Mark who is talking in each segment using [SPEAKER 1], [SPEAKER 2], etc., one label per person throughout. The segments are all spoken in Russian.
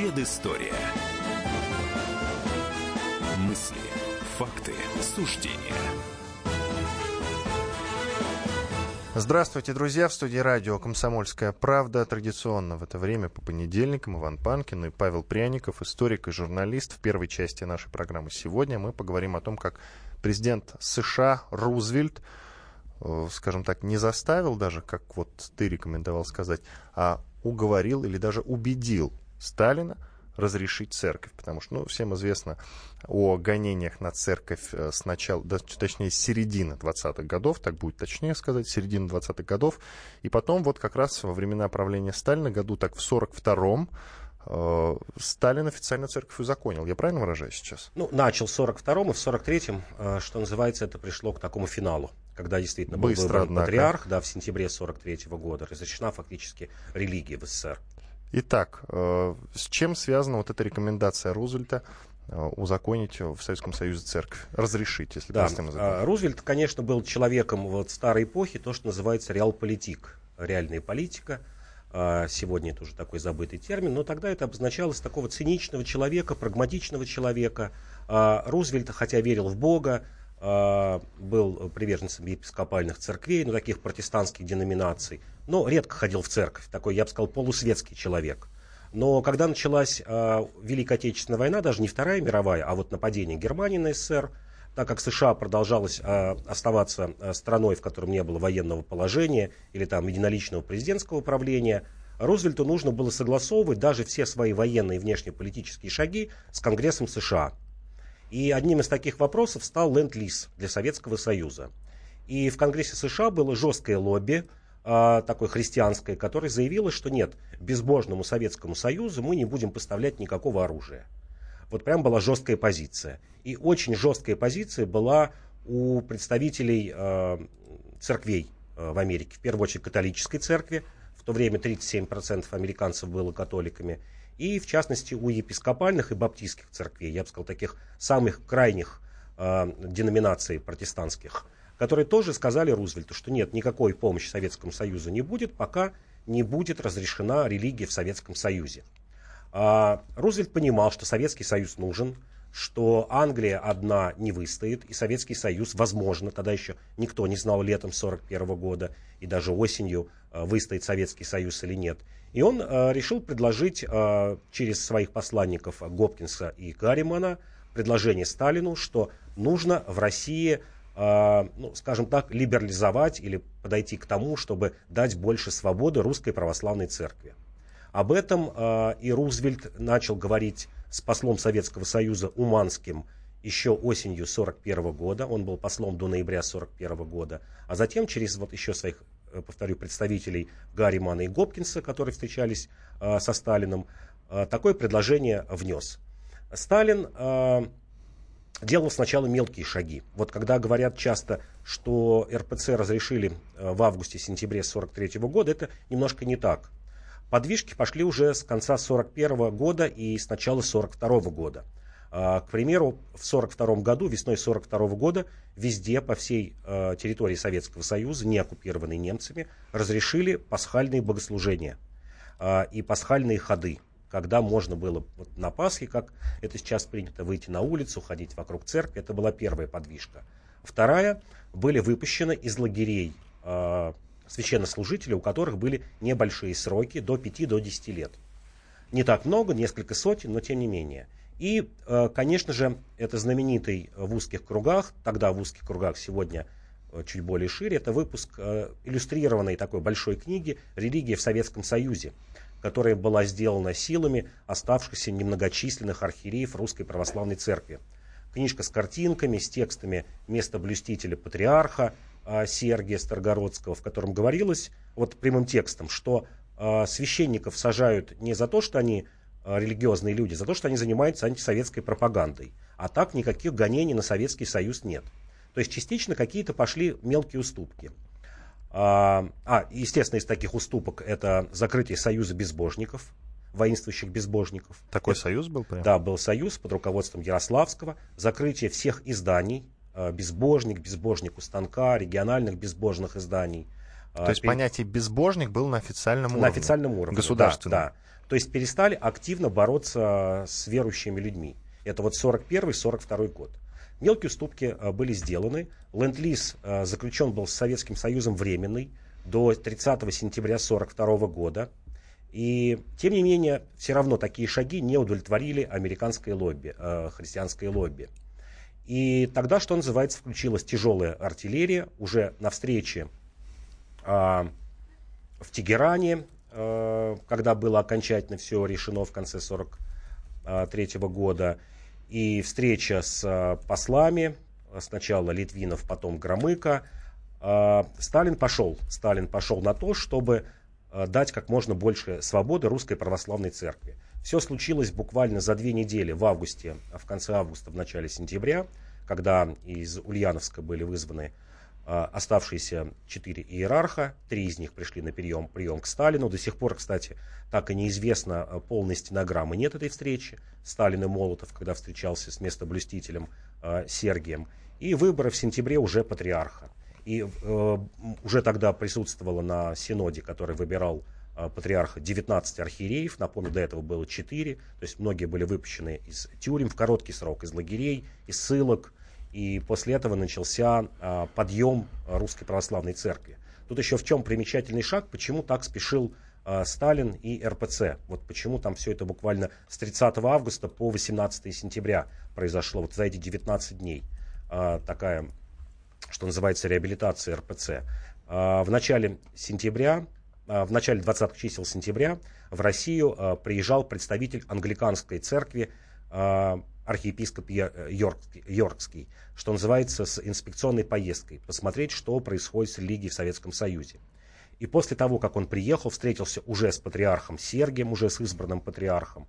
[SPEAKER 1] Предыстория. Мысли, факты, суждения.
[SPEAKER 2] Здравствуйте, друзья! В студии радио «Комсомольская правда». Традиционно в это время по понедельникам Иван Панкин и Павел Пряников, историк и журналист. В первой части нашей программы сегодня мы поговорим о том, как президент США Рузвельт, э, скажем так, не заставил даже, как вот ты рекомендовал сказать, а уговорил или даже убедил Сталина разрешить церковь, потому что, ну, всем известно о гонениях на церковь э, с начала, точнее, с середины 20-х годов, так будет точнее сказать, середины 20-х годов, и потом вот как раз во времена правления Сталина, году так в 42-м, э, Сталин официально церковь узаконил. Я правильно выражаюсь сейчас?
[SPEAKER 3] Ну, начал в 42-м, и в 43-м, э, что называется, это пришло к такому финалу, когда действительно был
[SPEAKER 2] Быстро,
[SPEAKER 3] выбран
[SPEAKER 2] однако.
[SPEAKER 3] патриарх, да, в сентябре 43-го года, разрешена фактически религия в СССР.
[SPEAKER 2] Итак, э, с чем связана вот эта рекомендация Рузвельта э, узаконить в Советском Союзе церковь? Разрешить, если
[SPEAKER 3] Да,
[SPEAKER 2] простым языком.
[SPEAKER 3] а, Рузвельт, конечно, был человеком вот старой эпохи, то, что называется реалполитик, реальная политика. Сегодня это уже такой забытый термин, но тогда это обозначалось такого циничного человека, прагматичного человека. Рузвельт, хотя верил в Бога, был приверженцем епископальных церквей, ну, таких протестантских деноминаций, но редко ходил в церковь, такой, я бы сказал, полусветский человек. Но когда началась а, Великая Отечественная война, даже не Вторая мировая, а вот нападение Германии на СССР, так как США продолжалась а, оставаться а, страной, в котором не было военного положения или там единоличного президентского правления, Рузвельту нужно было согласовывать даже все свои военные и внешнеполитические шаги с Конгрессом США. И одним из таких вопросов стал ленд-лиз для Советского Союза. И в Конгрессе США было жесткое лобби, а, такое христианское, которое заявило, что нет, безбожному Советскому Союзу мы не будем поставлять никакого оружия. Вот прям была жесткая позиция. И очень жесткая позиция была у представителей э, церквей э, в Америке. В первую очередь католической церкви. В то время 37% американцев было католиками. И в частности у епископальных и баптистских церквей, я бы сказал, таких самых крайних э, деноминаций протестантских, которые тоже сказали Рузвельту, что нет, никакой помощи Советскому Союзу не будет, пока не будет разрешена религия в Советском Союзе. А, Рузвельт понимал, что Советский Союз нужен, что Англия одна не выстоит, и Советский Союз, возможно, тогда еще никто не знал летом 1941 года и даже осенью, а, выстоит Советский Союз или нет. И он а, решил предложить а, через своих посланников Гопкинса и Гарримана предложение Сталину, что нужно в России, ну, скажем так, либерализовать или подойти к тому, чтобы дать больше свободы русской православной церкви. Об этом э, и Рузвельт начал говорить с послом Советского Союза Уманским еще осенью 1941 года. Он был послом до ноября 1941 года. А затем через вот еще своих, э, повторю, представителей Гарримана и Гопкинса, которые встречались э, со Сталином, э, такое предложение внес. Сталин делал сначала мелкие шаги. Вот когда говорят часто, что РПЦ разрешили э, в августе-сентябре 1943 года, это немножко не так. Подвижки пошли уже с конца 1941 года и с начала 1942 года. А, К примеру, в 1942 году, весной 1942 года, везде, по всей э, территории Советского Союза, не оккупированной немцами, разрешили пасхальные богослужения а, и пасхальные ходы, когда можно было вот на Пасхе, как это сейчас принято, выйти на улицу, ходить вокруг церкви. Это была первая подвижка. Вторая, были выпущены из лагерей э, священнослужители, у которых были небольшие сроки, до 5 до 10 лет. Не так много, несколько сотен, но тем не менее. И, э, конечно же, это знаменитый в узких кругах, тогда в узких кругах, сегодня э, чуть более шире, это выпуск э, иллюстрированной такой большой книги «Религия в Советском Союзе», которая была сделана силами оставшихся немногочисленных архиереев Русской Православной Церкви. Книжка с картинками, с текстами местоблюстителя патриарха, а, Сергия Старгородского, в котором говорилось вот прямым текстом, что а, священников сажают не за то, что они а, религиозные люди, за то, что они занимаются антисоветской пропагандой. А так никаких гонений на Советский Союз нет. То есть частично какие-то пошли мелкие уступки. А, а, естественно, из таких уступок это закрытие Союза безбожников, воинствующих безбожников.
[SPEAKER 2] Такой
[SPEAKER 3] Это-
[SPEAKER 2] союз был прям?
[SPEAKER 3] да, был союз под руководством Ярославского, закрытие всех изданий, э, безбожник, безбожник у станка, региональных безбожных изданий,
[SPEAKER 2] То есть понятие безбожник был на официальном уровне?
[SPEAKER 3] На официальном уровне,
[SPEAKER 2] государственном.
[SPEAKER 3] Да, да. То есть перестали активно бороться с верующими людьми. Это вот 41-42 год. Мелкие уступки были сделаны. Ленд-лиз заключен был с Советским Союзом временный до 30 сентября 1942 года. И, тем не менее, все равно такие шаги не удовлетворили американское лобби, э, христианское лобби. И тогда, что называется, включилась тяжелая артиллерия уже на встрече в Тегеране, когда было окончательно все решено в конце 1943 года, и встреча с э, послами, сначала Литвинов, потом Громыко, э, Сталин пошел, Сталин пошел на то, чтобы Э, дать как можно больше свободы русской православной церкви. Все случилось буквально за две недели в августе, а в конце августа, в начале сентября, когда из Ульяновска были вызваны оставшиеся четыре иерарха, три из них пришли на прием, прием к Сталину. До сих пор, кстати, так и неизвестно э, полной стенограммы нет этой встречи. Сталин и Молотов, когда встречался с местоблюстителем Сергием. И выборы в сентябре уже патриарха. И э, уже тогда присутствовала на синоде, который выбирал э, патриарха 19 архиереев. Напомню, до этого было 4. То есть многие были выпущены из тюрем в короткий срок, из лагерей, из ссылок. И после этого начался э, подъем русской православной церкви. Тут еще в чем примечательный шаг, почему так спешил э, Сталин и РПЦ. Вот почему там все это буквально с 30 августа по 18 сентября произошло, вот за эти 19 дней. Э, такая что называется реабилитация РПЦ. А, в начале сентября, а, в начале 20-х чисел сентября в Россию а, приезжал представитель англиканской церкви архиепископ Йоркский, Йоркский, что называется, с инспекционной поездкой, посмотреть, что происходит с религией в Советском Союзе. И после того, как он приехал, встретился уже с патриархом Сергием, уже с избранным патриархом,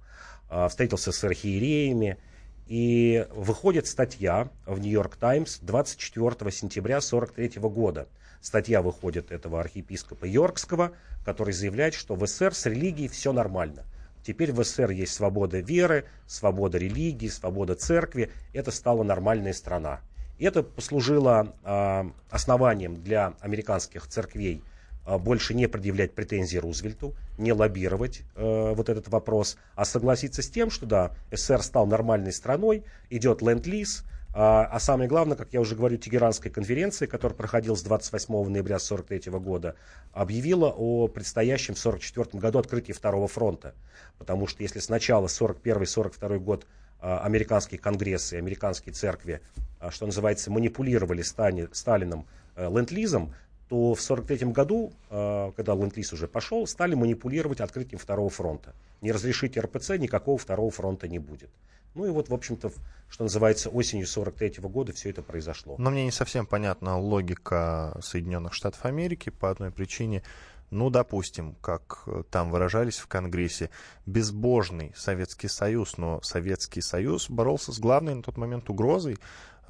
[SPEAKER 3] встретился с архиереями, и выходит статья в Нью-Йорк Таймс 24 сентября 1943 года. Статья выходит этого архиепископа Йоркского, который заявляет, что в СССР с религией все нормально. Теперь в СССР есть свобода веры, свобода религии, свобода церкви. Это стала нормальная страна. И это послужило э, основанием для американских церквей а, больше не предъявлять претензии Рузвельту, не лоббировать э, вот этот вопрос, а согласиться с тем, что да, СССР стал нормальной страной, идет ленд-лиз, а, а самое главное, как я уже говорю, Тегеранская конференция, которая проходила с 28 ноября 1943 года, объявила о предстоящем в 1944 году открытии Второго фронта. Потому что если сначала 1941-1942 год а, американские конгрессы, американские церкви, а, что называется, манипулировали Сталином э, ленд-лизом, то в 1943 году, когда ленд-лиз уже пошел, стали манипулировать открытием второго фронта. Не разрешите РПЦ, никакого второго фронта не будет. Ну и вот, в общем-то, что называется, осенью 43 года все это произошло.
[SPEAKER 2] Но мне не совсем понятна логика Соединенных Штатов Америки по одной причине. Ну, допустим, как там выражались в Конгрессе, безбожный Советский Союз, но Советский Союз боролся с главной на тот момент угрозой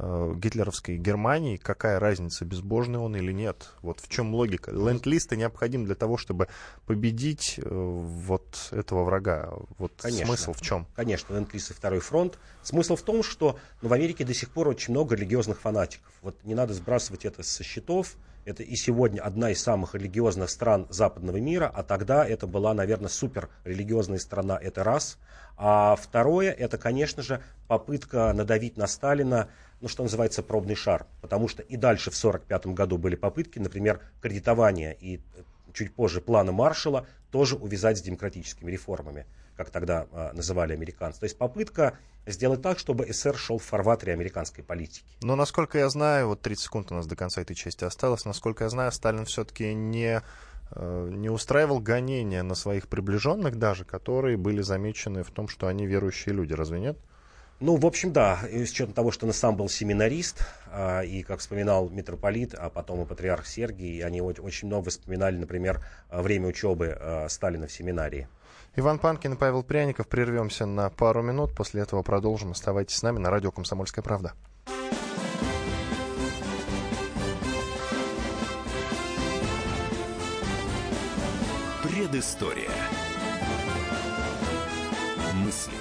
[SPEAKER 2] э, гитлеровской Германии, какая разница, безбожный он или нет. Вот в чем логика. Ленд-листы необходим для того, чтобы победить э, вот этого врага. Вот Конечно. смысл в чем?
[SPEAKER 3] Конечно, ленд-лист и второй фронт. Смысл в том, что ну, в Америке до сих пор очень много религиозных фанатиков. Вот не надо сбрасывать это со счетов. Это и сегодня одна из самых религиозных стран западного мира, а тогда это была, наверное, супер религиозная страна, это раз. А второе, это, конечно же, попытка надавить на Сталина ну, что называется, пробный шар. Потому что и дальше в 1945 году были попытки, например, кредитования и э, чуть позже плана Маршала тоже увязать с демократическими реформами, как тогда э, называли американцы. То есть попытка сделать так, чтобы СССР шел в фарватере американской политики.
[SPEAKER 2] Но, насколько я знаю, вот 30 секунд у нас до конца этой части осталось, насколько я знаю, Сталин все-таки не э, не устраивал гонения на своих приближенных даже, которые были замечены в том, что они верующие люди. Разве нет?
[SPEAKER 3] Ну, в общем, да, с учетом того, что он сам был семинарист, а, и, как вспоминал митрополит, а потом и патриарх Сергий, они очень много вспоминали, например, время учебы а, Сталина в семинарии.
[SPEAKER 2] Иван Панкин и Павел Пряников. Прервемся на пару минут. После этого продолжим. Оставайтесь с нами на радио «Комсомольская правда».
[SPEAKER 1] Предыстория. Мысли,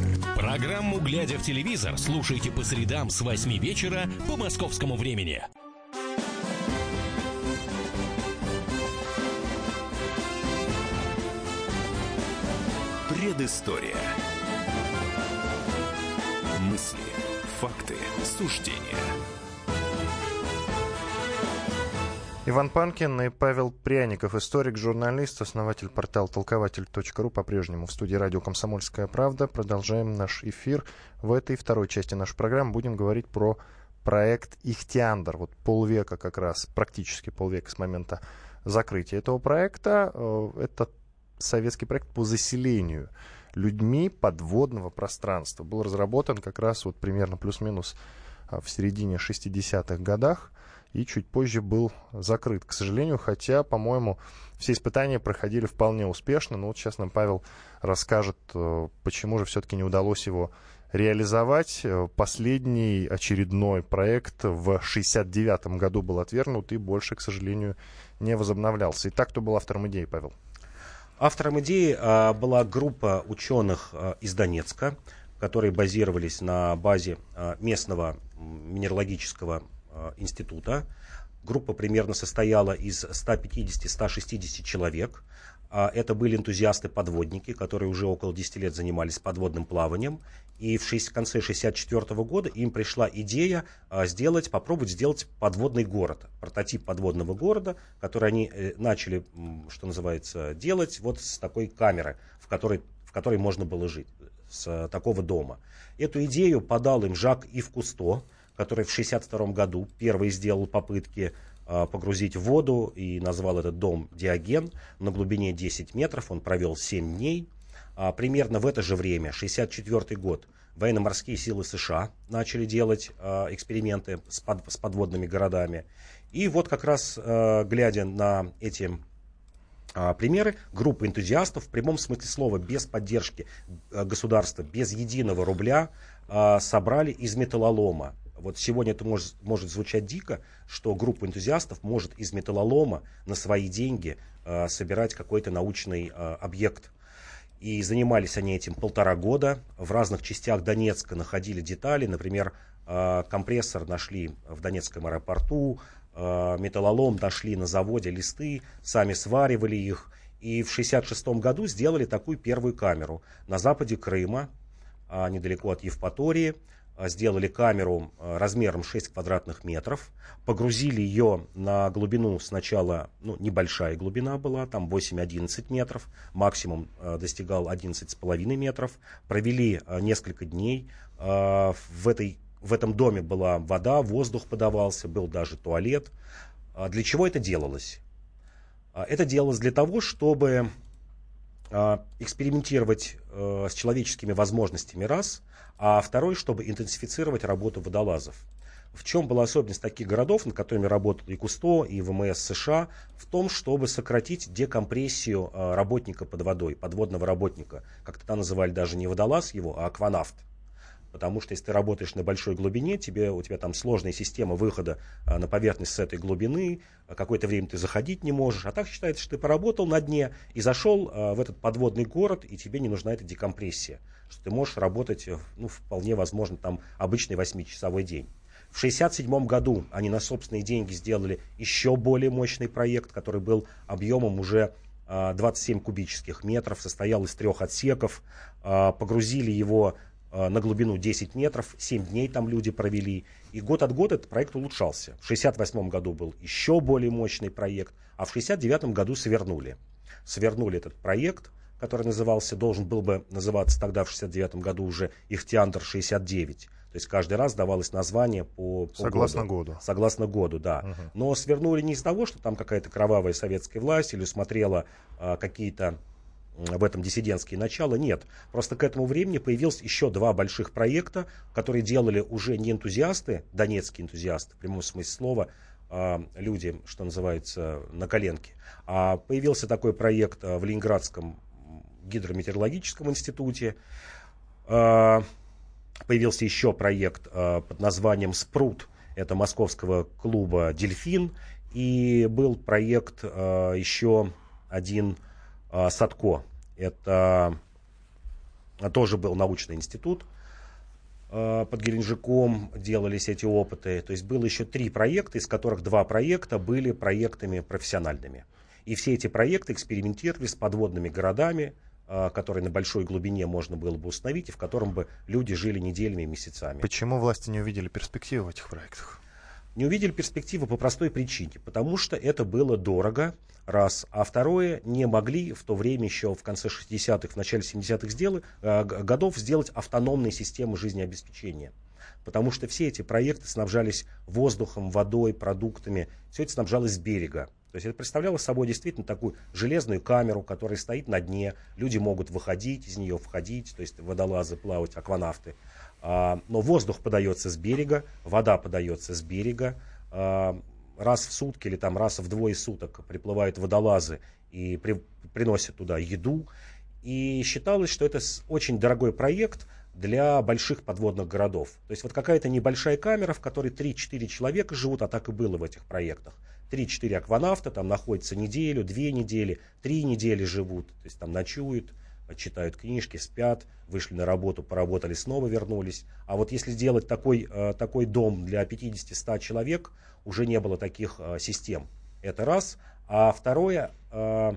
[SPEAKER 4] Программу «Глядя в телевизор» слушайте по средам с 8 вечера по московскому времени.
[SPEAKER 1] Предыстория. Мысли, факты, суждения.
[SPEAKER 2] Иван Панкин и Павел Пряников, историк, журналист, основатель портала толкователь.ру, по-прежнему в студии радио «Комсомольская правда». Продолжаем наш эфир. В этой второй части нашей программы будем говорить про проект «Ихтиандр». Вот полвека как раз, практически полвека с момента закрытия этого проекта. Э, это советский проект по заселению людьми подводного пространства. Был разработан как раз вот примерно плюс-минус а, в середине 60-х годах и чуть позже был закрыт, к сожалению, хотя, по-моему, все испытания проходили вполне успешно. Но вот сейчас нам Павел расскажет, э, почему же все-таки не удалось его реализовать. Э, последний очередной проект в 69 году был отвергнут и больше, к сожалению, не возобновлялся. Итак, кто был автором идеи, Павел?
[SPEAKER 3] Автором идеи а, была группа ученых а, из Донецка, которые базировались на базе а, местного минералогического института. Группа примерно состояла из 150-160 человек. Это были энтузиасты-подводники, которые уже около 10 лет занимались подводным плаванием. И в конце 1964 года им пришла идея а, сделать, попробовать сделать подводный город, прототип подводного города, который они э, начали, что называется, делать вот с такой камеры, в которой, в которой можно было жить, с э, такого дома. Эту идею подал им Жак Ив Кусто, который в 1962 году первый сделал попытки а, погрузить в воду и назвал этот дом Диоген на глубине 10 метров. Он провел 7 дней. А, примерно в это же время, 1964 год, военно-морские силы США начали делать а, эксперименты с, под, с подводными городами. И вот как раз, глядя на эти примеры, группа энтузиастов в прямом смысле слова, без поддержки государства, без единого рубля, собрали из металлолома. Вот сегодня это может, может звучать дико, что группа энтузиастов может из металлолома на свои деньги собирать какой-то научный объект. И занимались они этим полтора года. В разных частях Донецка находили детали. Например, а, компрессор нашли в Донецком аэропорту, а, металлолом нашли на заводе листы, сами сваривали их. И в 1966 году сделали такую первую камеру на западе Крыма, а, недалеко от Евпатории. А, сделали камеру а, размером 6 квадратных метров, погрузили ее на глубину сначала, ну, небольшая глубина была, там 8-11 метров, максимум а, достигал 11,5 метров, провели несколько дней, в, этой, в этом доме была вода, воздух подавался, был даже туалет. Для чего это делалось? Это делалось для того, чтобы экспериментировать с человеческими возможностями раз – а второй, чтобы интенсифицировать работу водолазов. В чем была особенность таких городов, над которыми работал и КУСТО, и ВМС США, в том, чтобы сократить декомпрессию а, работника под водой, подводного работника. Как тогда называли даже не водолаз его, а акванавт. Потому что если ты работаешь на большой глубине, тебе, у тебя там сложная система выхода а, на поверхность с этой глубины, а какое-то время ты заходить не можешь. А так считается, что ты поработал на дне и зашел а, в этот подводный город, и тебе не нужна эта декомпрессия. Что ты можешь работать, ну, вполне возможно, там обычный 8-часовой день. В 1967 году они на собственные деньги сделали еще более мощный проект, который был объемом уже 27 кубических метров, состоял из трех отсеков, погрузили его на глубину 10 метров, 7 дней там люди провели. И год от года этот проект улучшался. В 1968 году был еще более мощный проект, а в 1969 году свернули. Свернули этот проект, который назывался, должен был бы называться тогда в 1969 году уже Ихтиандр-69. То есть каждый раз давалось название по, по
[SPEAKER 2] Согласно
[SPEAKER 3] году.
[SPEAKER 2] году.
[SPEAKER 3] Согласно году, да. Угу. Но свернули не из того, что там какая-то кровавая советская власть или смотрела а, какие-то в этом диссидентские начала, нет. Просто к этому времени появилось еще два больших проекта, которые делали уже не энтузиасты, донецкие энтузиасты, в прямом смысле слова, люди, что называется, на коленке. А появился такой проект в Ленинградском гидрометеорологическом институте. Появился еще проект под названием «Спрут». Это московского клуба «Дельфин». И был проект еще один «Садко». Это тоже был научный институт э, под Геленджиком делались эти опыты. То есть было еще три проекта, из которых два проекта были проектами профессиональными. И все эти проекты экспериментировали с подводными городами, которые на большой глубине можно было бы установить, и в котором бы люди жили неделями и месяцами.
[SPEAKER 2] Почему власти не увидели перспективы в этих проектах?
[SPEAKER 3] Не увидели перспективы по простой причине, потому что это было дорого, раз, а второе, не могли в то время еще в конце 60-х, в начале 70-х сделы, э, годов сделать автономные системы жизнеобеспечения. Потому что все эти проекты снабжались воздухом, водой, продуктами, все это снабжалось с берега. То есть это представляло собой действительно такую железную камеру, которая стоит на дне. Люди могут выходить из нее, входить, то есть водолазы, плавать, акванавты. А, но воздух подается с берега, вода подается с берега. А, раз в сутки или там раз в двое суток приплывают водолазы и при, приносят туда еду. И считалось, что это очень дорогой проект для больших подводных городов. То есть вот какая-то небольшая камера, в которой 3-4 человека живут, а так и было в этих проектах. 3-4 акванавта там находятся неделю, две недели, три недели живут, то есть там ночуют, читают книжки, спят, вышли на работу, поработали, снова вернулись. А вот если сделать такой, э, такой дом для 50-100 человек, уже не было таких э, систем. Это раз. А второе, э,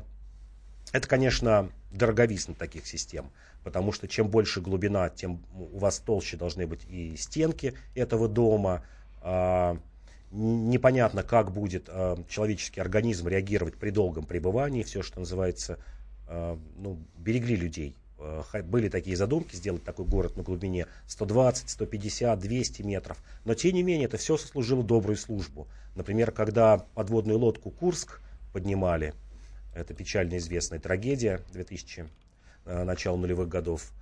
[SPEAKER 3] это, конечно, дороговизна таких систем, потому что чем больше глубина, тем у вас толще должны быть и стенки этого дома. А, непонятно, как будет человеческий организм реагировать при долгом пребывании, все, что называется Э, ну, берегли людей. Были такие задумки сделать такой город на глубине 120, 150, 200 метров. Но тем не менее это все сослужило добрую службу. Например, когда подводную лодку Курск поднимали, это печально известная трагедия 2000, э, начала нулевых годов.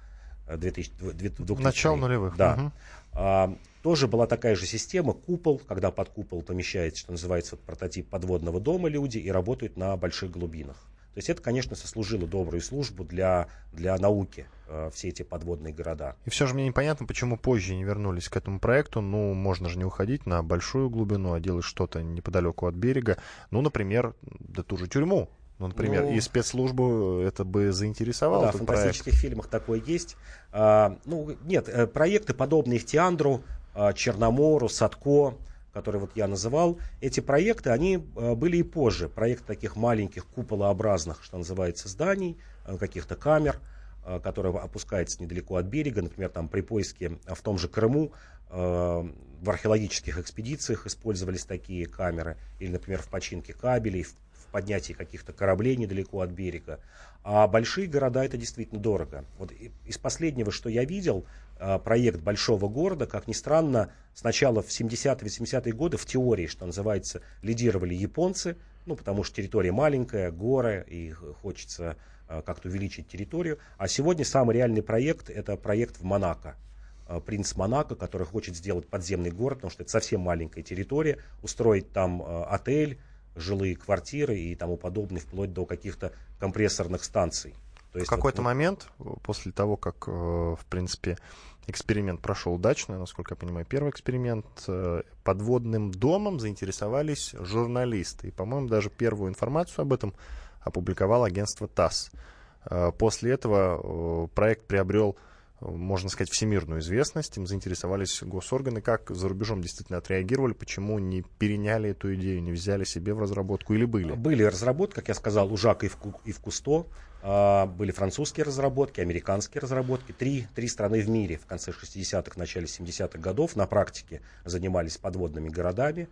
[SPEAKER 3] 2000, 2000,
[SPEAKER 2] Начало нулевых.
[SPEAKER 3] Да. Угу. А, тоже была такая же система, купол, когда под купол помещается, что называется, прототип подводного дома люди и работают на больших глубинах. То есть это, конечно, сослужило добрую службу для, для науки, э, все эти подводные города.
[SPEAKER 2] И все же мне непонятно, почему позже не вернулись к этому проекту. Ну, можно же не уходить на большую глубину, а делать что-то неподалеку от берега. Ну, например, да ту же тюрьму. Ну, например, ну, и спецслужбу это бы заинтересовало.
[SPEAKER 3] Да, в фантастических проект. фильмах такое есть. А, ну, нет, э, проекты, подобные Тиандру, а, Черномору, Садко, которые вот я называл, эти проекты, они э, были и позже. Проекты таких маленьких куполообразных, что называется, зданий, э, каких-то камер, которые опускаются недалеко от берега. Например, там при поиске в том же Крыму в археологических экспедициях использовались такие камеры. Или, например, в починке кабелей, в поднятии каких-то кораблей недалеко от берега. А большие города это действительно дорого. Вот из последнего, что я видел, а, проект большого города, как ни странно, сначала в 70-80-е годы в теории, что называется, лидировали японцы, ну, потому что территория маленькая, горы, и хочется а, как-то увеличить территорию. А сегодня самый реальный проект – это проект в Монако. А, принц Монако, который хочет сделать подземный город, потому что это совсем маленькая территория, устроить там отель, жилые квартиры и тому подобное, вплоть до каких-то компрессорных станций.
[SPEAKER 2] То есть в какой-то вот, ну... момент, после того, как, э, в принципе, эксперимент прошел удачно, насколько я понимаю, первый эксперимент, э, подводным домом заинтересовались журналисты. И, по-моему, даже первую информацию об этом опубликовало агентство ТАСС. Э, после этого проект приобрел можно сказать, всемирную известность, им заинтересовались госорганы, как за рубежом действительно отреагировали, почему не переняли эту идею, не взяли себе в разработку или были?
[SPEAKER 3] Были разработки, как я сказал, у Жака и в, Кусто, а, были французские разработки, американские разработки. Три, три страны в мире в конце 60-х, начале 70-х годов на практике занимались подводными городами.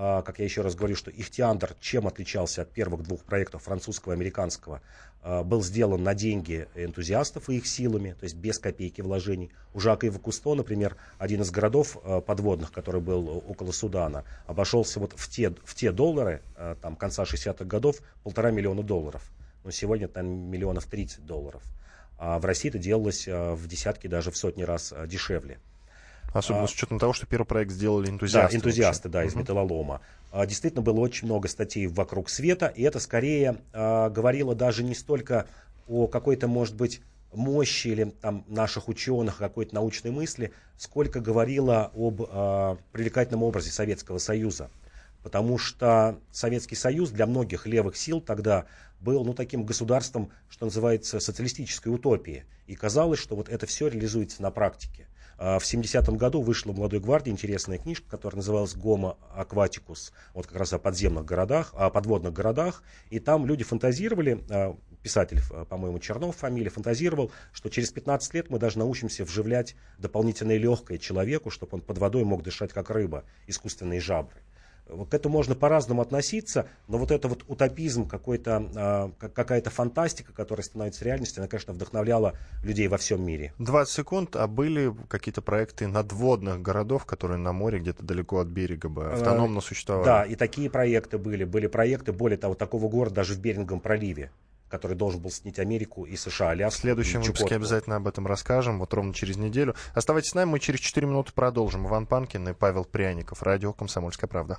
[SPEAKER 3] А, как я еще раз говорю, что Ихтиандр чем отличался от первых двух проектов французского и американского, а, был сделан на деньги энтузиастов и их силами, то есть без копейки вложений. У Жака и Вакусто, например, один из городов а, подводных, который был около Судана, обошелся вот в те, в те доллары, там, конца 60-х годов, полтора миллиона долларов. Но сегодня там миллионов 30 долларов. А в России это делалось в десятки, даже в сотни раз дешевле.
[SPEAKER 2] Особенно а, с учетом того, что первый проект сделали энтузиасты.
[SPEAKER 3] Да, энтузиасты, да, из угу. металлолома. А, действительно было очень много статей вокруг света, и это скорее а, говорило даже не столько о какой-то, может быть, мощи или там, наших ученых, какой-то научной мысли, сколько говорило об э, привлекательном образе Советского Союза. Потому что Советский Союз для многих левых сил тогда был ну, таким государством, что называется, социалистической утопией. И казалось, что вот это все реализуется на практике. В 70-м году вышла в «Молодой гвардии» интересная книжка, которая называлась «Гомо Акватикус», вот как раз о подземных городах, о подводных городах. И там люди фантазировали, а, писатель, э, по-моему, Чернов фамилия, фантазировал, что через 15 лет мы даже научимся вживлять дополнительное легкое человеку, чтобы он под водой мог дышать как рыба, искусственные жабры. Вот к этому можно по-разному относиться, но вот это вот утопизм, какой-то, э, какая-то фантастика, которая становится реальностью, она, конечно, вдохновляла людей во всем мире.
[SPEAKER 2] 20 секунд, а были какие-то проекты надводных городов, которые на море где-то далеко от берега бы автономно существовали?
[SPEAKER 3] Да, и такие проекты были. Были проекты, более того, такого города даже в Берингом проливе который должен был снять Америку и США.
[SPEAKER 2] Аляску, в следующем выпуске обязательно об этом расскажем, вот ровно через неделю. Оставайтесь с нами, мы через 4 минуты продолжим. Иван Панкин и Павел Пряников, радио «Комсомольская правда».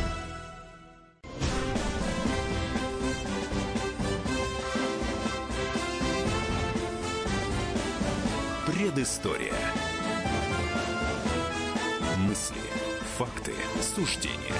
[SPEAKER 1] Предыстория. Мысли Факты, суждения.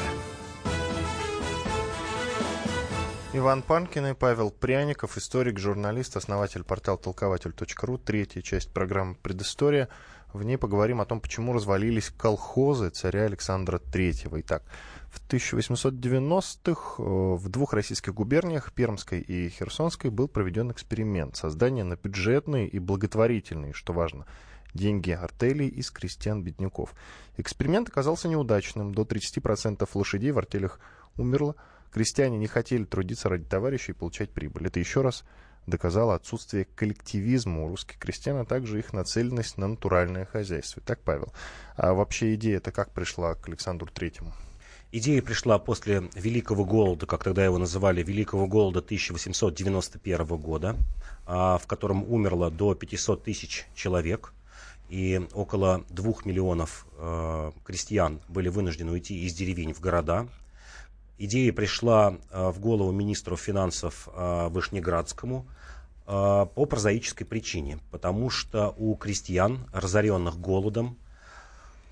[SPEAKER 2] Иван Панкин и Павел Пряников, историк, журналист, основатель портала толкователь.ру, третья часть программы «Предыстория». В ней поговорим о том, почему развалились колхозы царя Александра III. Итак, в 1890-х э, в двух российских губерниях, Пермской и Херсонской, был проведен эксперимент создания на бюджетные и благотворительные, что важно, деньги артелей из крестьян-бедняков. Эксперимент оказался неудачным. До 30% лошадей в артелях умерло. Крестьяне не хотели трудиться ради товарищей и получать прибыль. Это еще раз доказало отсутствие коллективизма у русских крестьян, а также их нацеленность на натуральное хозяйство. Так, Павел, а вообще идея это как пришла к Александру Третьему?
[SPEAKER 3] Идея пришла после Великого голода, как тогда его называли, Великого голода 1891 года, а, в котором умерло до 500 тысяч человек и около двух миллионов э, крестьян были вынуждены уйти из деревень в города. Идея пришла э, в голову министру финансов Вышнеградскому по прозаической причине, потому что у крестьян, разоренных голодом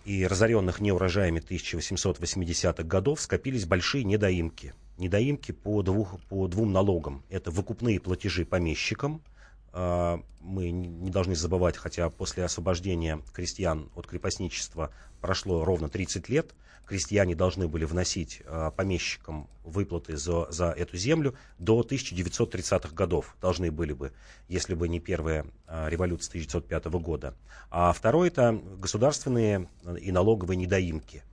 [SPEAKER 3] и разоренных неурожаями 1880-х годов, скопились большие недоимки. Недоимки по, двух, по двум налогам. Это выкупные платежи помещикам – мы не должны забывать, хотя после освобождения крестьян от крепостничества прошло ровно 30 лет, крестьяне должны были вносить а, помещикам выплаты за, за эту землю до 1930-х годов. Должны были бы, если бы не первая а, революция 1905 года. А второе это государственные и налоговые недоимки.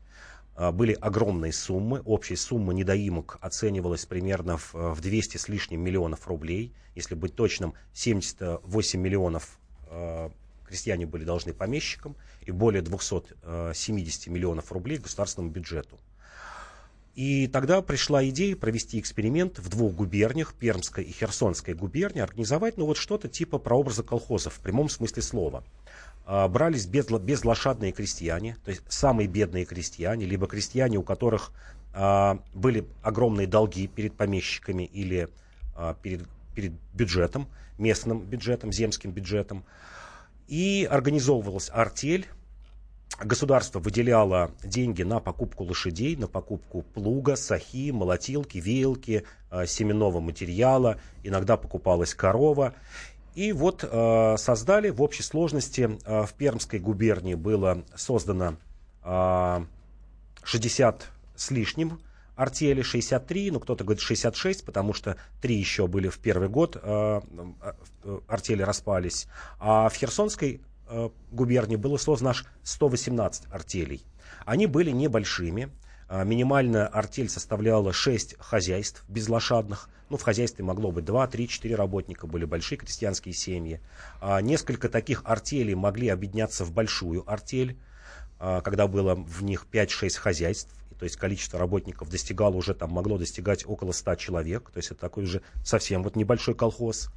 [SPEAKER 3] А, были огромные суммы. Общая сумма недоимок оценивалась примерно в, в 200 с лишним миллионов рублей. Если быть точным, 78 миллионов э, крестьяне были должны помещикам и более 270 миллионов рублей государственному бюджету. И тогда пришла идея провести эксперимент в двух губерниях, Пермской и Херсонской губернии, организовать ну, вот что-то типа прообраза колхозов в прямом смысле слова. А, брались без, безлошадные крестьяне, то есть самые бедные крестьяне, либо крестьяне, у которых а, были огромные долги перед помещиками или а, перед, перед бюджетом, местным бюджетом, земским бюджетом. И организовывалась артель, государство выделяло деньги на покупку лошадей, на покупку плуга, сахи, молотилки, веялки, семенного материала, иногда покупалась корова. И вот э, создали в общей сложности э, в Пермской губернии было создано э, 60 с лишним артели, 63, ну кто-то говорит 66, потому что три еще были в первый год, э, э, артели распались. А в Херсонской э, губернии было создано аж 118 артелей. Они были небольшими, минимальная артель составляла 6 хозяйств безлошадных. Ну, в хозяйстве могло быть 2, 3, 4 работника, были большие крестьянские семьи. А, несколько таких артелей могли объединяться в большую артель, а, когда было в них 5-6 хозяйств. То есть количество работников достигало уже, там могло достигать около 100 человек. То есть это такой уже совсем вот небольшой колхоз.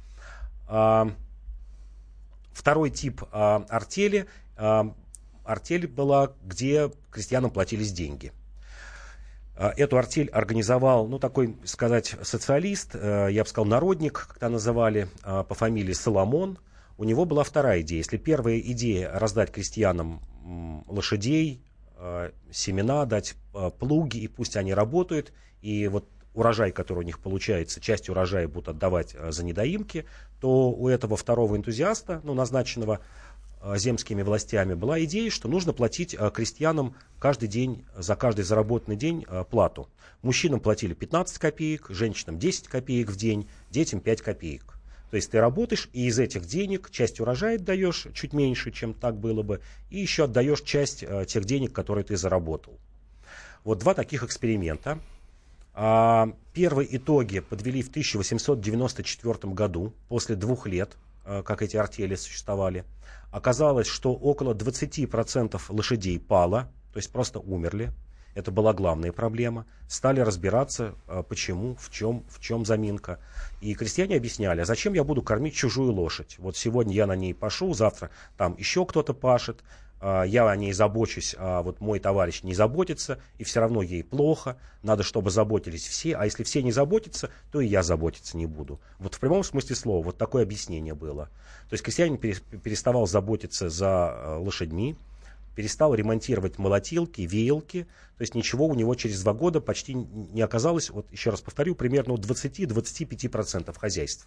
[SPEAKER 3] Второй тип артели, артель была, где крестьянам платились деньги – а, эту артель организовал, ну, такой, сказать, социалист, э, я бы сказал, народник, как то называли, а, по фамилии Соломон. У него была вторая идея. Если первая идея раздать крестьянам лошадей, а, семена, дать плуги, и пусть они работают, и вот урожай, который у них получается, часть урожая будут отдавать за недоимки, то у этого второго энтузиаста, ну, назначенного земскими властями была идея, что нужно платить э, крестьянам каждый день, за каждый заработанный день э, плату. Мужчинам платили 15 копеек, женщинам 10 копеек в день, детям 5 копеек. То есть ты работаешь, и из этих денег часть урожая отдаешь, чуть меньше, чем так было бы, и еще отдаешь часть тех денег, которые ты заработал. Вот два таких эксперимента. А, первые итоги подвели в 1894 году, после двух лет, как эти артели существовали. Оказалось, что около 20% лошадей пало, то есть просто умерли. Это была главная проблема. Стали разбираться, а, почему, в чем, в чем заминка. И крестьяне объясняли, а зачем я буду кормить чужую лошадь? Вот сегодня я на ней пашу, завтра там еще кто-то пашет, я о ней забочусь, а вот мой товарищ не заботится, и все равно ей плохо, надо, чтобы заботились все, а если все не заботятся, то и я заботиться не буду. Вот в прямом смысле слова, вот такое объяснение было. То есть крестьянин переставал заботиться за а, лошадьми, перестал ремонтировать молотилки, веялки, то есть ничего у него через два года почти не оказалось, вот еще раз повторю, примерно 20-25% хозяйств.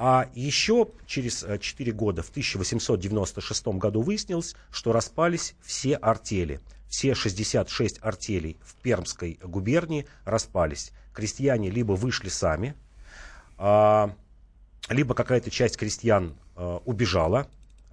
[SPEAKER 3] А еще через 4 э, года, в 1896 году, выяснилось, что распались все артели. Все 66 артелей в Пермской губернии распались. Крестьяне либо вышли сами, а, либо какая-то часть крестьян э, убежала,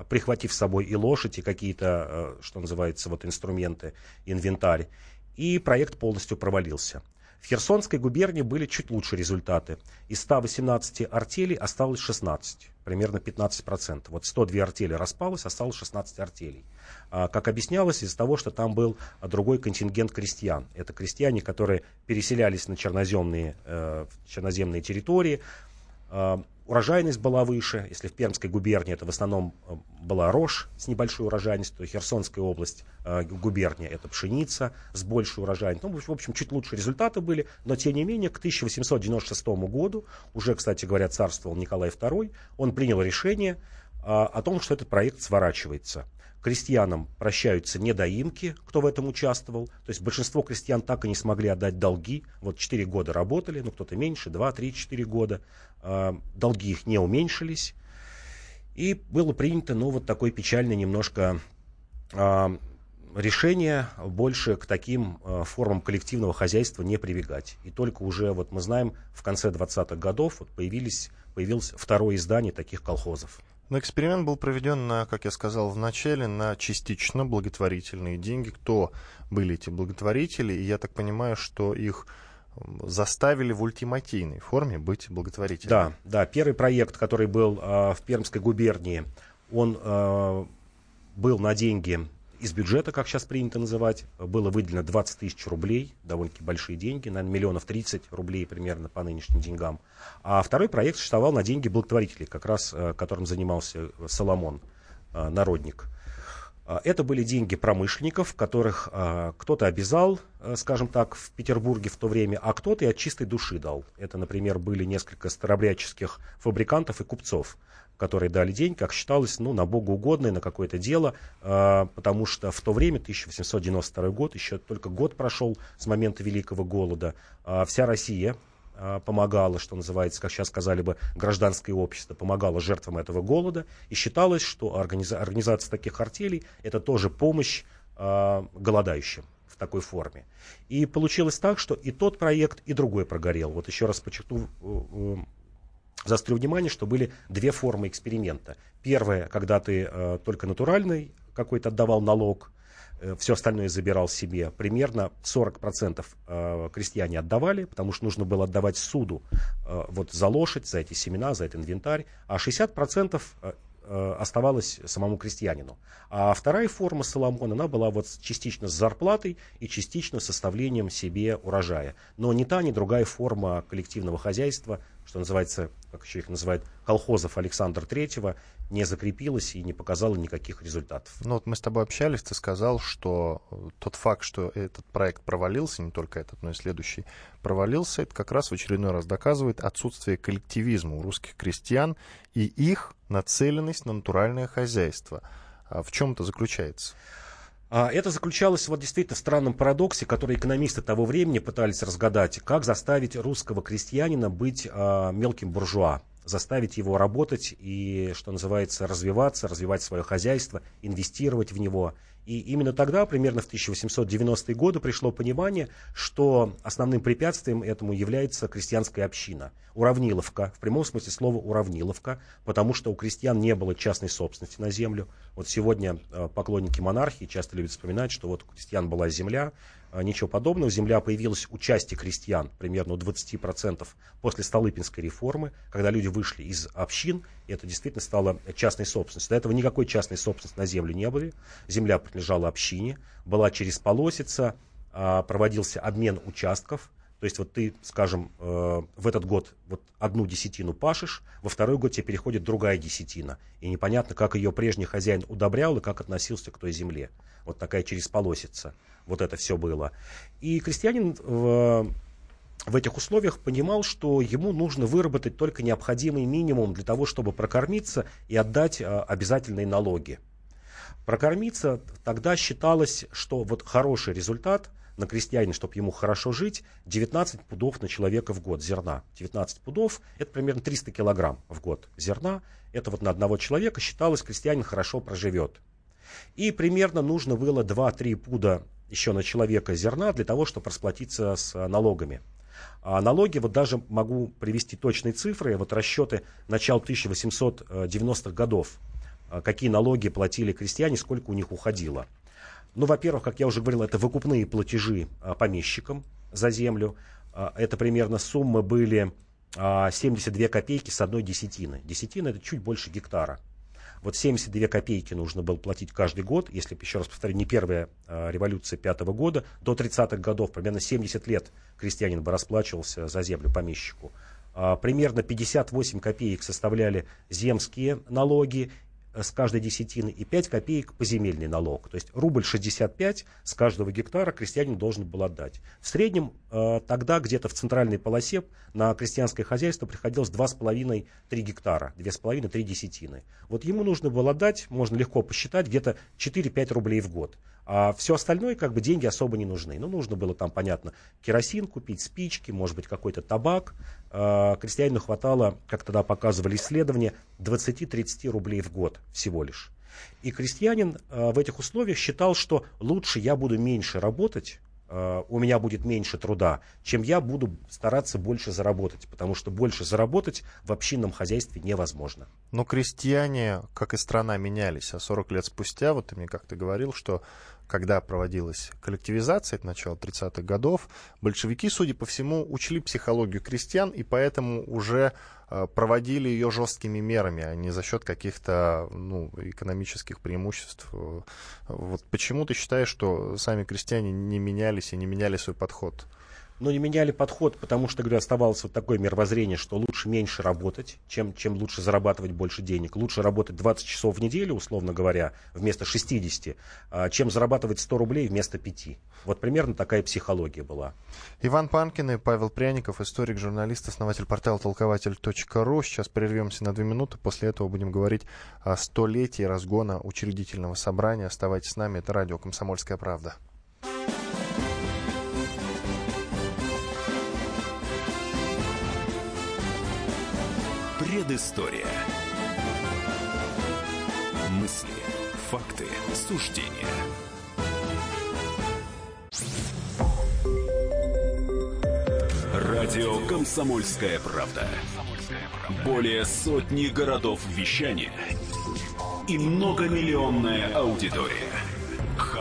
[SPEAKER 3] прихватив с собой и лошадь, и какие-то, э, что называется, вот инструменты, инвентарь. И проект полностью провалился. В Херсонской губернии были чуть лучше результаты. Из 118 артелей осталось 16, примерно 15%. Вот 102 артели распалось, осталось 16 артелей. А, как объяснялось, из-за того, что там был другой контингент крестьян. Это крестьяне, которые переселялись на черноземные, э, черноземные территории, а, урожайность была выше. Если в Пермской губернии это в основном э, была рожь с небольшой урожайностью, то Херсонская область, э, губерния это пшеница с большей урожайностью. Ну, в общем, чуть лучше результаты были, но тем не менее к 1896 году, уже, кстати говоря, царствовал Николай II, он принял решение э, о том, что этот проект сворачивается крестьянам прощаются недоимки, кто в этом участвовал. То есть большинство крестьян так и не смогли отдать долги. Вот 4 года работали, ну кто-то меньше, 2, 3, 4 года. А, долги их не уменьшились. И было принято, ну, вот такое печальное немножко а, решение больше к таким а, формам коллективного хозяйства не прибегать. И только уже, вот мы знаем, в конце 20-х годов вот появились, появилось второе издание таких колхозов.
[SPEAKER 2] Но эксперимент был проведен на, как я сказал в начале, на частично благотворительные деньги. Кто были эти благотворители? И я так понимаю, что их заставили в ультимативной форме быть благотворителями.
[SPEAKER 3] Да, да. Первый проект, который был э, в Пермской губернии, он э, был на деньги из бюджета, как сейчас принято называть, было выделено 20 тысяч рублей, довольно-таки большие деньги, наверное, миллионов 30 рублей примерно по нынешним деньгам. А второй проект существовал на деньги благотворителей, как раз э, которым занимался Соломон, э, народник. А, это были деньги промышленников, которых а, кто-то обязал, скажем так, в Петербурге в то время, а кто-то и от чистой души дал. Это, например, были несколько старобрядческих фабрикантов и купцов, которые дали деньги, как считалось, ну, на богоугодное, на какое-то дело, э, потому что в то время, 1892 год, еще только год прошел с момента Великого голода, э, вся Россия э, помогала, что называется, как сейчас сказали бы, гражданское общество помогало жертвам этого голода, и считалось, что организа- организация таких артелей это тоже помощь э, голодающим в такой форме. И получилось так, что и тот проект, и другой прогорел. Вот еще раз подчеркну, Заострю внимание, что были две формы эксперимента. Первая, когда ты э, только натуральный какой-то отдавал налог, э, все остальное забирал себе. Примерно 40% э, крестьяне отдавали, потому что нужно было отдавать суду э, вот за лошадь, за эти семена, за этот инвентарь, а 60% Э, оставалось самому крестьянину. А вторая форма Соломона, она была вот частично с зарплатой и частично с составлением себе урожая. Но ни та, ни другая форма коллективного хозяйства что называется, как еще их называют, колхозов Александра Третьего, не закрепилась и не показала никаких результатов.
[SPEAKER 2] Ну вот мы с тобой общались, ты сказал, что э, тот факт, что этот проект провалился, не только этот, но и следующий провалился, это как раз в очередной раз доказывает отсутствие коллективизма у русских крестьян и их нацеленность на натуральное хозяйство. А в чем это заключается?
[SPEAKER 3] А это заключалось вот действительно в странном парадоксе, который экономисты того времени пытались разгадать, как заставить русского крестьянина быть а, мелким буржуа, заставить его работать и, что называется, развиваться, развивать свое хозяйство, инвестировать в него. И именно тогда, примерно в 1890-е годы, пришло понимание, что основным препятствием этому является крестьянская община. Уравниловка, в прямом смысле слова уравниловка, потому что у крестьян не было частной собственности на землю. Вот сегодня э, поклонники монархии часто любят вспоминать, что вот у крестьян была земля, ничего подобного. Земля появилась у части крестьян, примерно у 20% после Столыпинской реформы, когда люди вышли из общин, и это действительно стало частной собственностью. До этого никакой частной собственности на землю не было. Земля принадлежала общине, была через полосица, а, проводился обмен участков, то есть вот ты, скажем, э, в этот год вот одну десятину пашешь, во второй год тебе переходит другая десятина. И непонятно, как ее прежний хозяин удобрял и как относился к той земле. Вот такая через полосица вот это все было. И крестьянин в, в этих условиях понимал, что ему нужно выработать только необходимый минимум для того, чтобы прокормиться и отдать а, обязательные налоги. Прокормиться тогда считалось, что вот хороший результат на крестьянина, чтобы ему хорошо жить, 19 пудов на человека в год зерна. 19 пудов – это примерно 300 килограмм в год зерна. Это вот на одного человека считалось, крестьянин хорошо проживет. И примерно нужно было 2-3 пуда еще на человека зерна для того, чтобы расплатиться с э, налогами. А налоги, вот даже могу привести точные цифры, вот расчеты начала 1890-х годов, э, какие налоги платили крестьяне, сколько у них уходило. Ну, во-первых, как я уже говорил, это выкупные платежи э, помещикам за землю. Это примерно суммы были 72 копейки с одной десятины. Десятина это чуть больше гектара. Вот 72 копейки нужно было платить каждый год, если, еще раз повторю, не первая а, революция пятого года, до 30-х годов, примерно 70 лет крестьянин бы расплачивался за землю помещику. А, примерно 58 копеек составляли земские налоги, Э, с каждой десятины и 5 копеек поземельный налог. То есть рубль 65 с каждого гектара крестьянин должен был отдать. В среднем э, тогда где-то в центральной полосе на крестьянское хозяйство приходилось 2,5-3 гектара, 2,5-3 десятины. Вот ему нужно было отдать, можно легко посчитать, где-то 4-5 рублей в год. А все остальное, как бы, деньги особо не нужны. Ну, нужно было там, понятно, керосин купить, спички, может быть, какой-то табак. А, крестьянину хватало, как тогда показывали исследования, 20-30 рублей в год всего лишь. И крестьянин а, в этих условиях считал, что лучше я буду меньше работать, у меня будет меньше труда, чем я буду стараться больше заработать, потому что больше заработать в общинном хозяйстве невозможно.
[SPEAKER 2] Но крестьяне, как и страна, менялись. А 40 лет спустя, вот ты мне как-то говорил, что когда проводилась коллективизация, это начало 30-х годов, большевики, судя по всему, учли психологию крестьян и поэтому уже э, проводили ее жесткими мерами, а не за счет каких-то ну, экономических преимуществ. Вот почему ты считаешь, что сами крестьяне не менялись и не меняли свой подход?
[SPEAKER 3] Но не меняли подход, потому что, говорю, оставалось вот такое мировоззрение, что лучше меньше работать, чем, чем лучше зарабатывать больше денег. Лучше работать 20 часов в неделю, условно говоря, вместо 60, а, чем зарабатывать 100 рублей вместо 5. Вот примерно такая психология была.
[SPEAKER 2] Иван Панкин и Павел Пряников, историк, журналист, основатель портала толкователь.ру. Сейчас прервемся на две минуты. После этого будем говорить о столетии разгона учредительного собрания. Оставайтесь с нами. Это радио «Комсомольская правда».
[SPEAKER 1] Предыстория. Мысли, факты, суждения. Радио «Комсомольская правда». Более сотни городов вещания и многомиллионная аудитория.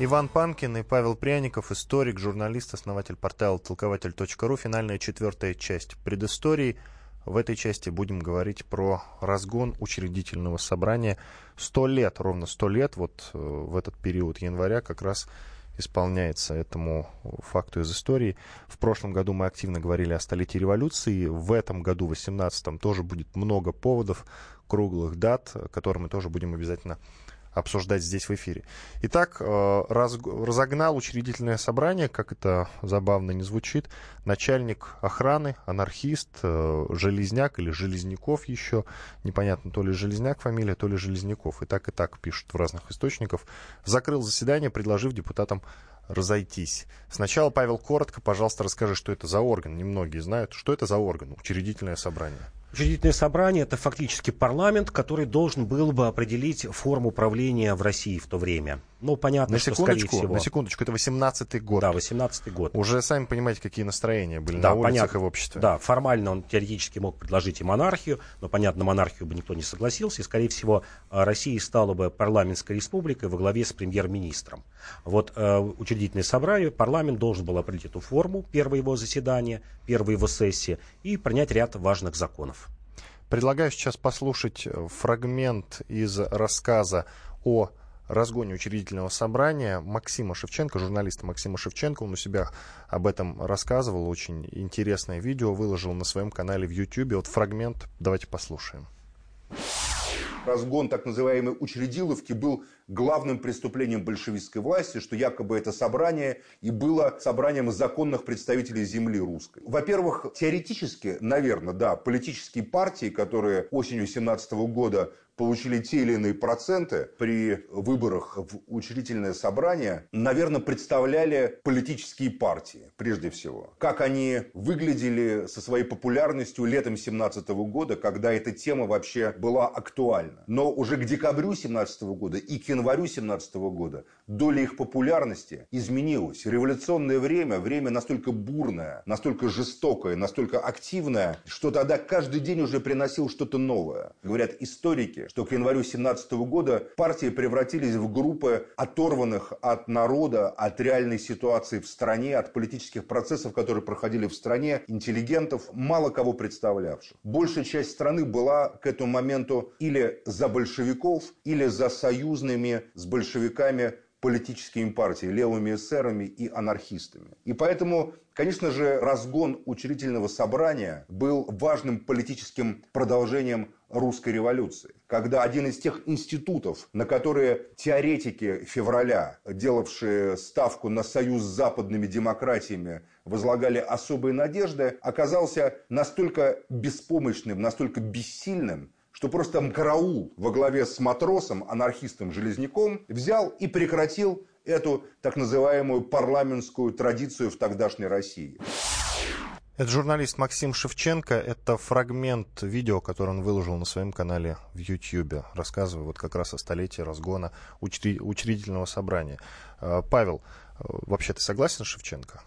[SPEAKER 2] Иван Панкин и Павел Пряников, историк, журналист, основатель портала толкователь.ру. Финальная четвертая часть предыстории. В этой части будем говорить про разгон учредительного собрания. Сто лет, ровно сто лет, вот э, в этот период января как раз исполняется этому факту из истории. В прошлом году мы активно говорили о столетии революции. В этом году, в 18-м, тоже будет много поводов, круглых дат, которые мы тоже будем обязательно обсуждать здесь в эфире. Итак, э, раз, разогнал учредительное собрание, как это забавно не звучит, начальник охраны, анархист, э, Железняк или Железняков еще, непонятно, то ли Железняк фамилия, то ли Железняков, и так и так пишут в разных источниках, закрыл заседание, предложив депутатам разойтись. Сначала, Павел, коротко, пожалуйста, расскажи, что это за орган. Немногие знают, что это за орган, учредительное собрание.
[SPEAKER 3] Учредительное собрание – это фактически парламент, который должен был бы определить форму правления в России в то время. Ну, понятно,
[SPEAKER 2] на
[SPEAKER 3] что,
[SPEAKER 2] скорее
[SPEAKER 3] всего...
[SPEAKER 2] На секундочку, это 18-й год.
[SPEAKER 3] Да, 18-й год.
[SPEAKER 2] Уже сами понимаете, какие настроения были да, на улицах понятно. и в обществе.
[SPEAKER 3] Да, формально он теоретически мог предложить и монархию, но, понятно, монархию бы никто не согласился, и, скорее всего, Россия стала бы парламентской республикой во главе с премьер-министром. Вот э, учредительное собрание, парламент должен был определить эту форму, первое его заседание, первая его сессия, и принять ряд важных законов.
[SPEAKER 2] Предлагаю сейчас послушать э, фрагмент из рассказа о разгоне учредительного собрания Максима Шевченко, журналиста Максима Шевченко. Он у себя об этом рассказывал. Очень интересное видео выложил на своем канале в YouTube. Вот фрагмент давайте послушаем
[SPEAKER 5] разгон так называемой учредиловки был главным преступлением большевистской власти, что якобы это собрание и было собранием законных представителей земли русской. Во-первых, теоретически, наверное, да, политические партии, которые осенью 17 года получили те или иные проценты при выборах в учредительное собрание, наверное, представляли политические партии, прежде всего. Как они выглядели со своей популярностью летом 17 года, когда эта тема вообще была актуальна. Но уже к декабрю 17 года и к январю 17 года доля их популярности изменилась. Революционное время, время настолько бурное, настолько жестокое, настолько активное, что тогда каждый день уже приносил что-то новое. Говорят историки, что к январю 17 года партии превратились в группы оторванных от народа, от реальной ситуации в стране, от политических процессов, которые проходили в стране, интеллигентов, мало кого представлявших. Большая часть страны была к этому моменту или за большевиков, или за союзными с большевиками политическими партиями, левыми эсерами и анархистами. И поэтому, конечно же, разгон учредительного собрания был важным политическим продолжением русской революции. Когда один из тех институтов, на которые теоретики февраля, делавшие ставку на союз с западными демократиями, возлагали особые надежды, оказался настолько беспомощным, настолько бессильным, что просто караул во главе с матросом, анархистом Железняком взял и прекратил эту так называемую парламентскую традицию в тогдашней России.
[SPEAKER 2] Это журналист Максим Шевченко. Это фрагмент видео, который он выложил на своем канале в YouTube, рассказывая вот как раз о столетии разгона учредительного собрания. А, Павел, а, вообще ты согласен с Шевченко?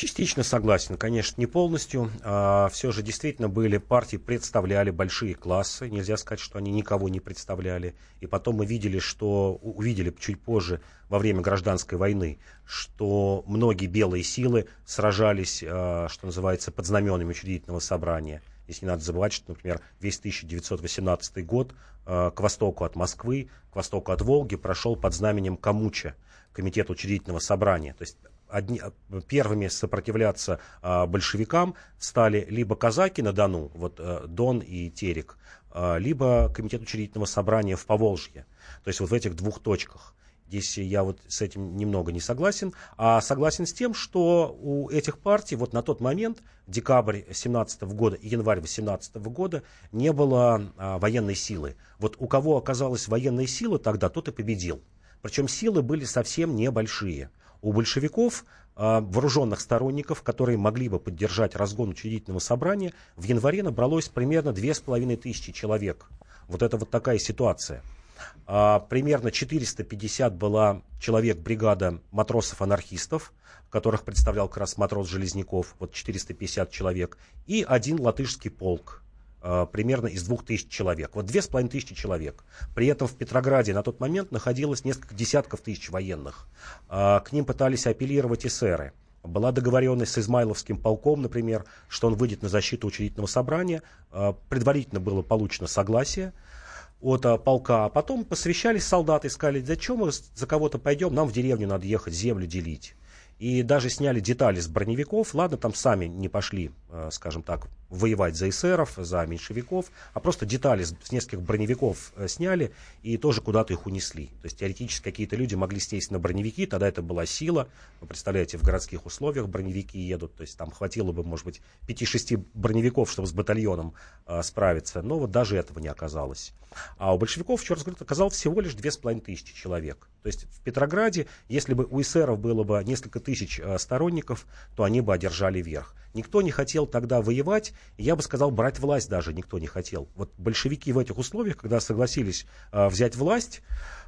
[SPEAKER 3] Частично согласен, конечно, не полностью. А, все же действительно были партии, представляли большие классы. Нельзя сказать, что они никого не представляли. И потом мы видели, что увидели чуть позже во время гражданской войны, что многие белые силы сражались, а, что называется, под знаменами учредительного собрания. Здесь не надо забывать, что, например, весь 1918 год а, к востоку от Москвы, к востоку от Волги прошел под знаменем Камуча, комитета учредительного собрания. То есть одни, первыми сопротивляться а, большевикам стали либо казаки на Дону, вот а, Дон и Терек, а, либо комитет учредительного собрания в Поволжье. То есть вот в этих двух точках. Здесь я вот с этим немного не согласен, а согласен с тем, что у этих партий вот на тот момент, декабрь 17 года и январь 18 года, не было а, военной силы. Вот у кого оказалась военная сила тогда, тот и победил. Причем силы были совсем небольшие. У большевиков а, вооруженных сторонников, которые могли бы поддержать разгон учредительного собрания, в январе набралось примерно 2500 человек. Вот это вот такая ситуация. А, примерно 450 была человек бригада матросов-анархистов, которых представлял как раз матрос Железняков, вот 450 человек, и один латышский полк, примерно из 2000 человек. Вот 2500 человек. При этом в Петрограде на тот момент находилось несколько десятков тысяч военных. А, к ним пытались апеллировать эсеры. Была договоренность с Измайловским полком, например, что он выйдет на защиту учредительного собрания. Предварительно было получено согласие от полка, а потом посвящались солдаты, сказали, зачем мы за кого-то пойдем, нам в деревню надо ехать, землю делить. И даже сняли детали с броневиков, ладно, там сами не пошли, скажем так, воевать за эсеров, за меньшевиков, а просто детали с, нескольких броневиков э, сняли и тоже куда-то их унесли. То есть теоретически какие-то люди могли сесть на броневики, тогда это была сила. Вы представляете, в городских условиях броневики едут, то есть там хватило бы, может быть, 5-6 броневиков, чтобы с батальоном э, справиться, но вот даже этого не оказалось. А у большевиков, еще раз говорю, оказалось всего лишь 2500 человек. То есть в Петрограде, если бы у эсеров было бы несколько тысяч э, сторонников, то они бы одержали верх. Никто не хотел тогда воевать, я бы сказал, брать власть даже никто не хотел. Вот большевики в этих условиях, когда согласились э, взять власть,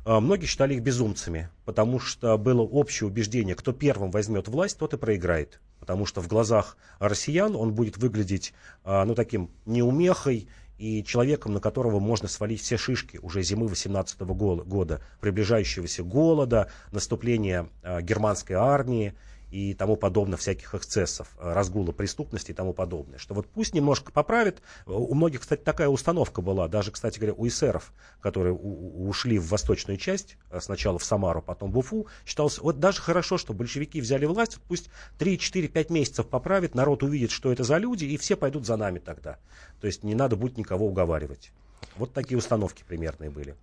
[SPEAKER 3] э, многие считали их безумцами, потому что было общее убеждение, кто первым возьмет власть, тот и проиграет. Потому что в глазах россиян он будет выглядеть э, ну, таким неумехой, и человеком, на которого можно свалить все шишки уже зимы 18 года, приближающегося голода, наступления э, германской армии и тому подобное, всяких эксцессов, э, разгула преступности и тому подобное. Что вот пусть немножко поправит. У многих, кстати, такая установка была, даже, кстати говоря, у эсеров, которые ушли в восточную часть, э, сначала в Самару, потом в Уфу, считалось, вот даже хорошо, что большевики взяли власть, пусть 3-4-5 месяцев поправит, народ увидит, что это за люди, и все пойдут за нами тогда. То есть не надо будет никого уговаривать. Вот такие установки примерные были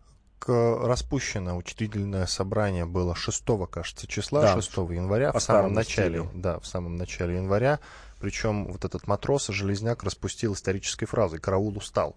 [SPEAKER 2] распущено учредительное собрание было 6, кажется, числа, да, 6 января, в самом начале, стилю. да, в самом начале января. Причем вот этот матрос Железняк распустил исторической фразой «караул устал».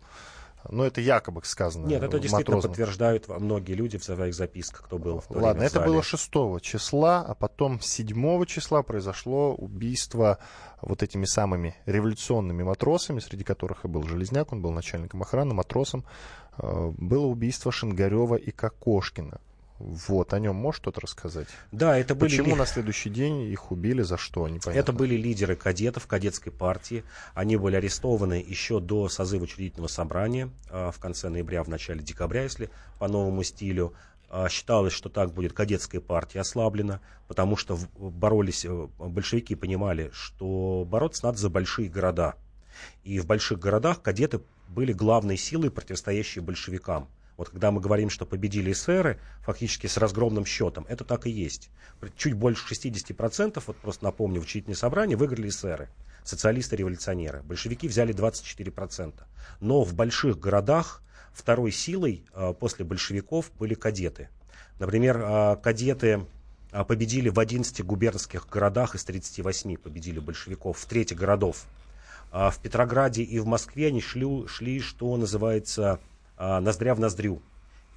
[SPEAKER 2] Но это якобы сказано.
[SPEAKER 3] Нет, это действительно матрозом. подтверждают многие люди в своих записках, кто был в то
[SPEAKER 2] Ладно,
[SPEAKER 3] это
[SPEAKER 2] было 6 числа, а потом 7 числа произошло убийство вот этими самыми революционными матросами, среди которых и был Железняк, он был начальником охраны, матросом, э, было убийство Шингарева и Кокошкина. Вот, о нем можешь что-то рассказать?
[SPEAKER 3] Да, это были...
[SPEAKER 2] Почему на следующий день их убили, за что, непонятно.
[SPEAKER 3] Это были лидеры кадетов, кадетской партии. Они были арестованы еще до созыва учредительного собрания а, в конце ноября, в начале декабря, если по новому стилю. А, считалось, что так будет кадетская партия ослаблена, потому что боролись, э, большевики понимали, что бороться надо за большие города. И в больших городах кадеты были главной силой, противостоящей большевикам. Вот когда мы говорим, что победили эсеры, фактически с разгромным счетом, это так и есть. Чуть больше 60%, вот просто напомню, в учительное собрание выиграли эсеры, социалисты-революционеры. Большевики взяли 24%. Но в больших городах второй силой э, после большевиков были кадеты. Например, э, кадеты э, победили в 11 губернских городах из 38 победили большевиков, в трети городов. А в Петрограде и в Москве они шли, шли что называется, а, ноздря в ноздрю.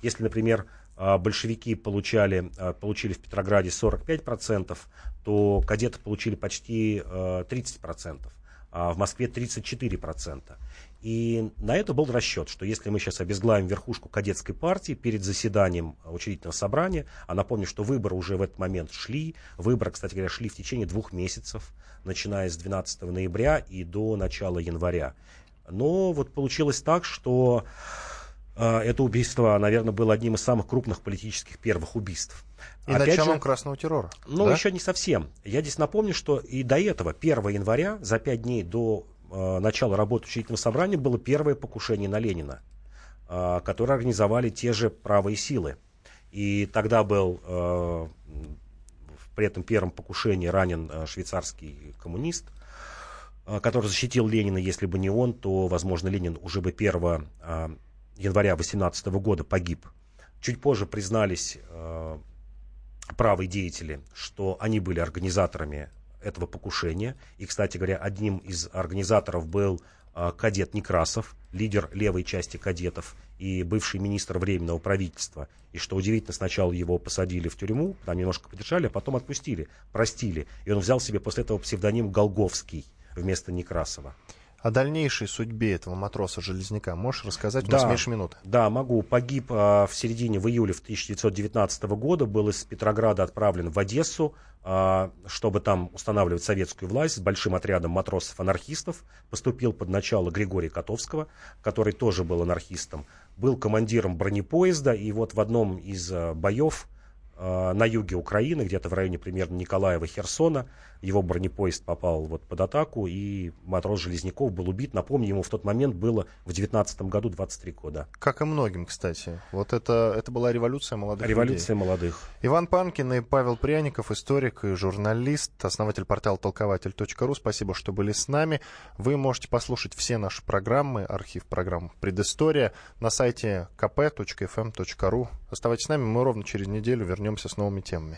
[SPEAKER 3] Если, например, а, большевики получали, получили в Петрограде 45%, то кадеты получили почти 30%, а в Москве 34%. И на это был расчет, что если мы сейчас обезглавим верхушку кадетской партии перед заседанием учредительного собрания, а напомню, что выборы уже в этот момент шли, выборы, кстати говоря, шли в течение двух месяцев, начиная с 12 ноября и до начала января. Но вот получилось так, что а, это убийство, наверное, было одним из самых крупных политических первых убийств.
[SPEAKER 2] И Опять началом же, красного террора.
[SPEAKER 3] Ну, да? еще не совсем. Я здесь напомню, что и до этого, 1 января, за пять дней до э, начала работы учредительного собрания, было первое покушение на Ленина, э, которое организовали те же правые силы. И тогда был э, при этом первом покушении ранен э, швейцарский коммунист, э, который защитил Ленина. Если бы не он, то, возможно, Ленин уже бы 1 января 2018 года погиб. Чуть позже признались э, правые деятели, что они были организаторами этого покушения. И, кстати говоря, одним из организаторов был а, кадет Некрасов, лидер левой части кадетов и бывший министр Временного правительства. И что удивительно, сначала его посадили в тюрьму, там немножко подержали, а потом отпустили, простили. И он взял себе после этого псевдоним Голговский вместо Некрасова.
[SPEAKER 2] О дальнейшей судьбе этого матроса-железняка можешь рассказать? У нас
[SPEAKER 3] да,
[SPEAKER 2] меньше минуты.
[SPEAKER 3] Да, могу. Погиб а, в середине, в июле в 1919 года, был из Петрограда отправлен в Одессу, а, чтобы там устанавливать советскую власть с большим отрядом матросов-анархистов. Поступил под начало Григория Котовского, который тоже был анархистом. Был командиром бронепоезда, и вот в одном из а, боев а, на юге Украины, где-то в районе примерно Николаева, Херсона. Его бронепоезд попал вот под атаку, и матрос Железняков был убит. Напомню, ему в тот момент было в 19 году 23 года.
[SPEAKER 2] Как и многим, кстати. Вот это, это была революция молодых
[SPEAKER 3] Революция
[SPEAKER 2] людей.
[SPEAKER 3] молодых.
[SPEAKER 2] Иван Панкин и Павел Пряников, историк и журналист, основатель портала толкователь.ру. Спасибо, что были с нами. Вы можете послушать все наши программы, архив программ «Предыстория» на сайте kp.fm.ru. Оставайтесь с нами, мы ровно через неделю вернемся с новыми темами.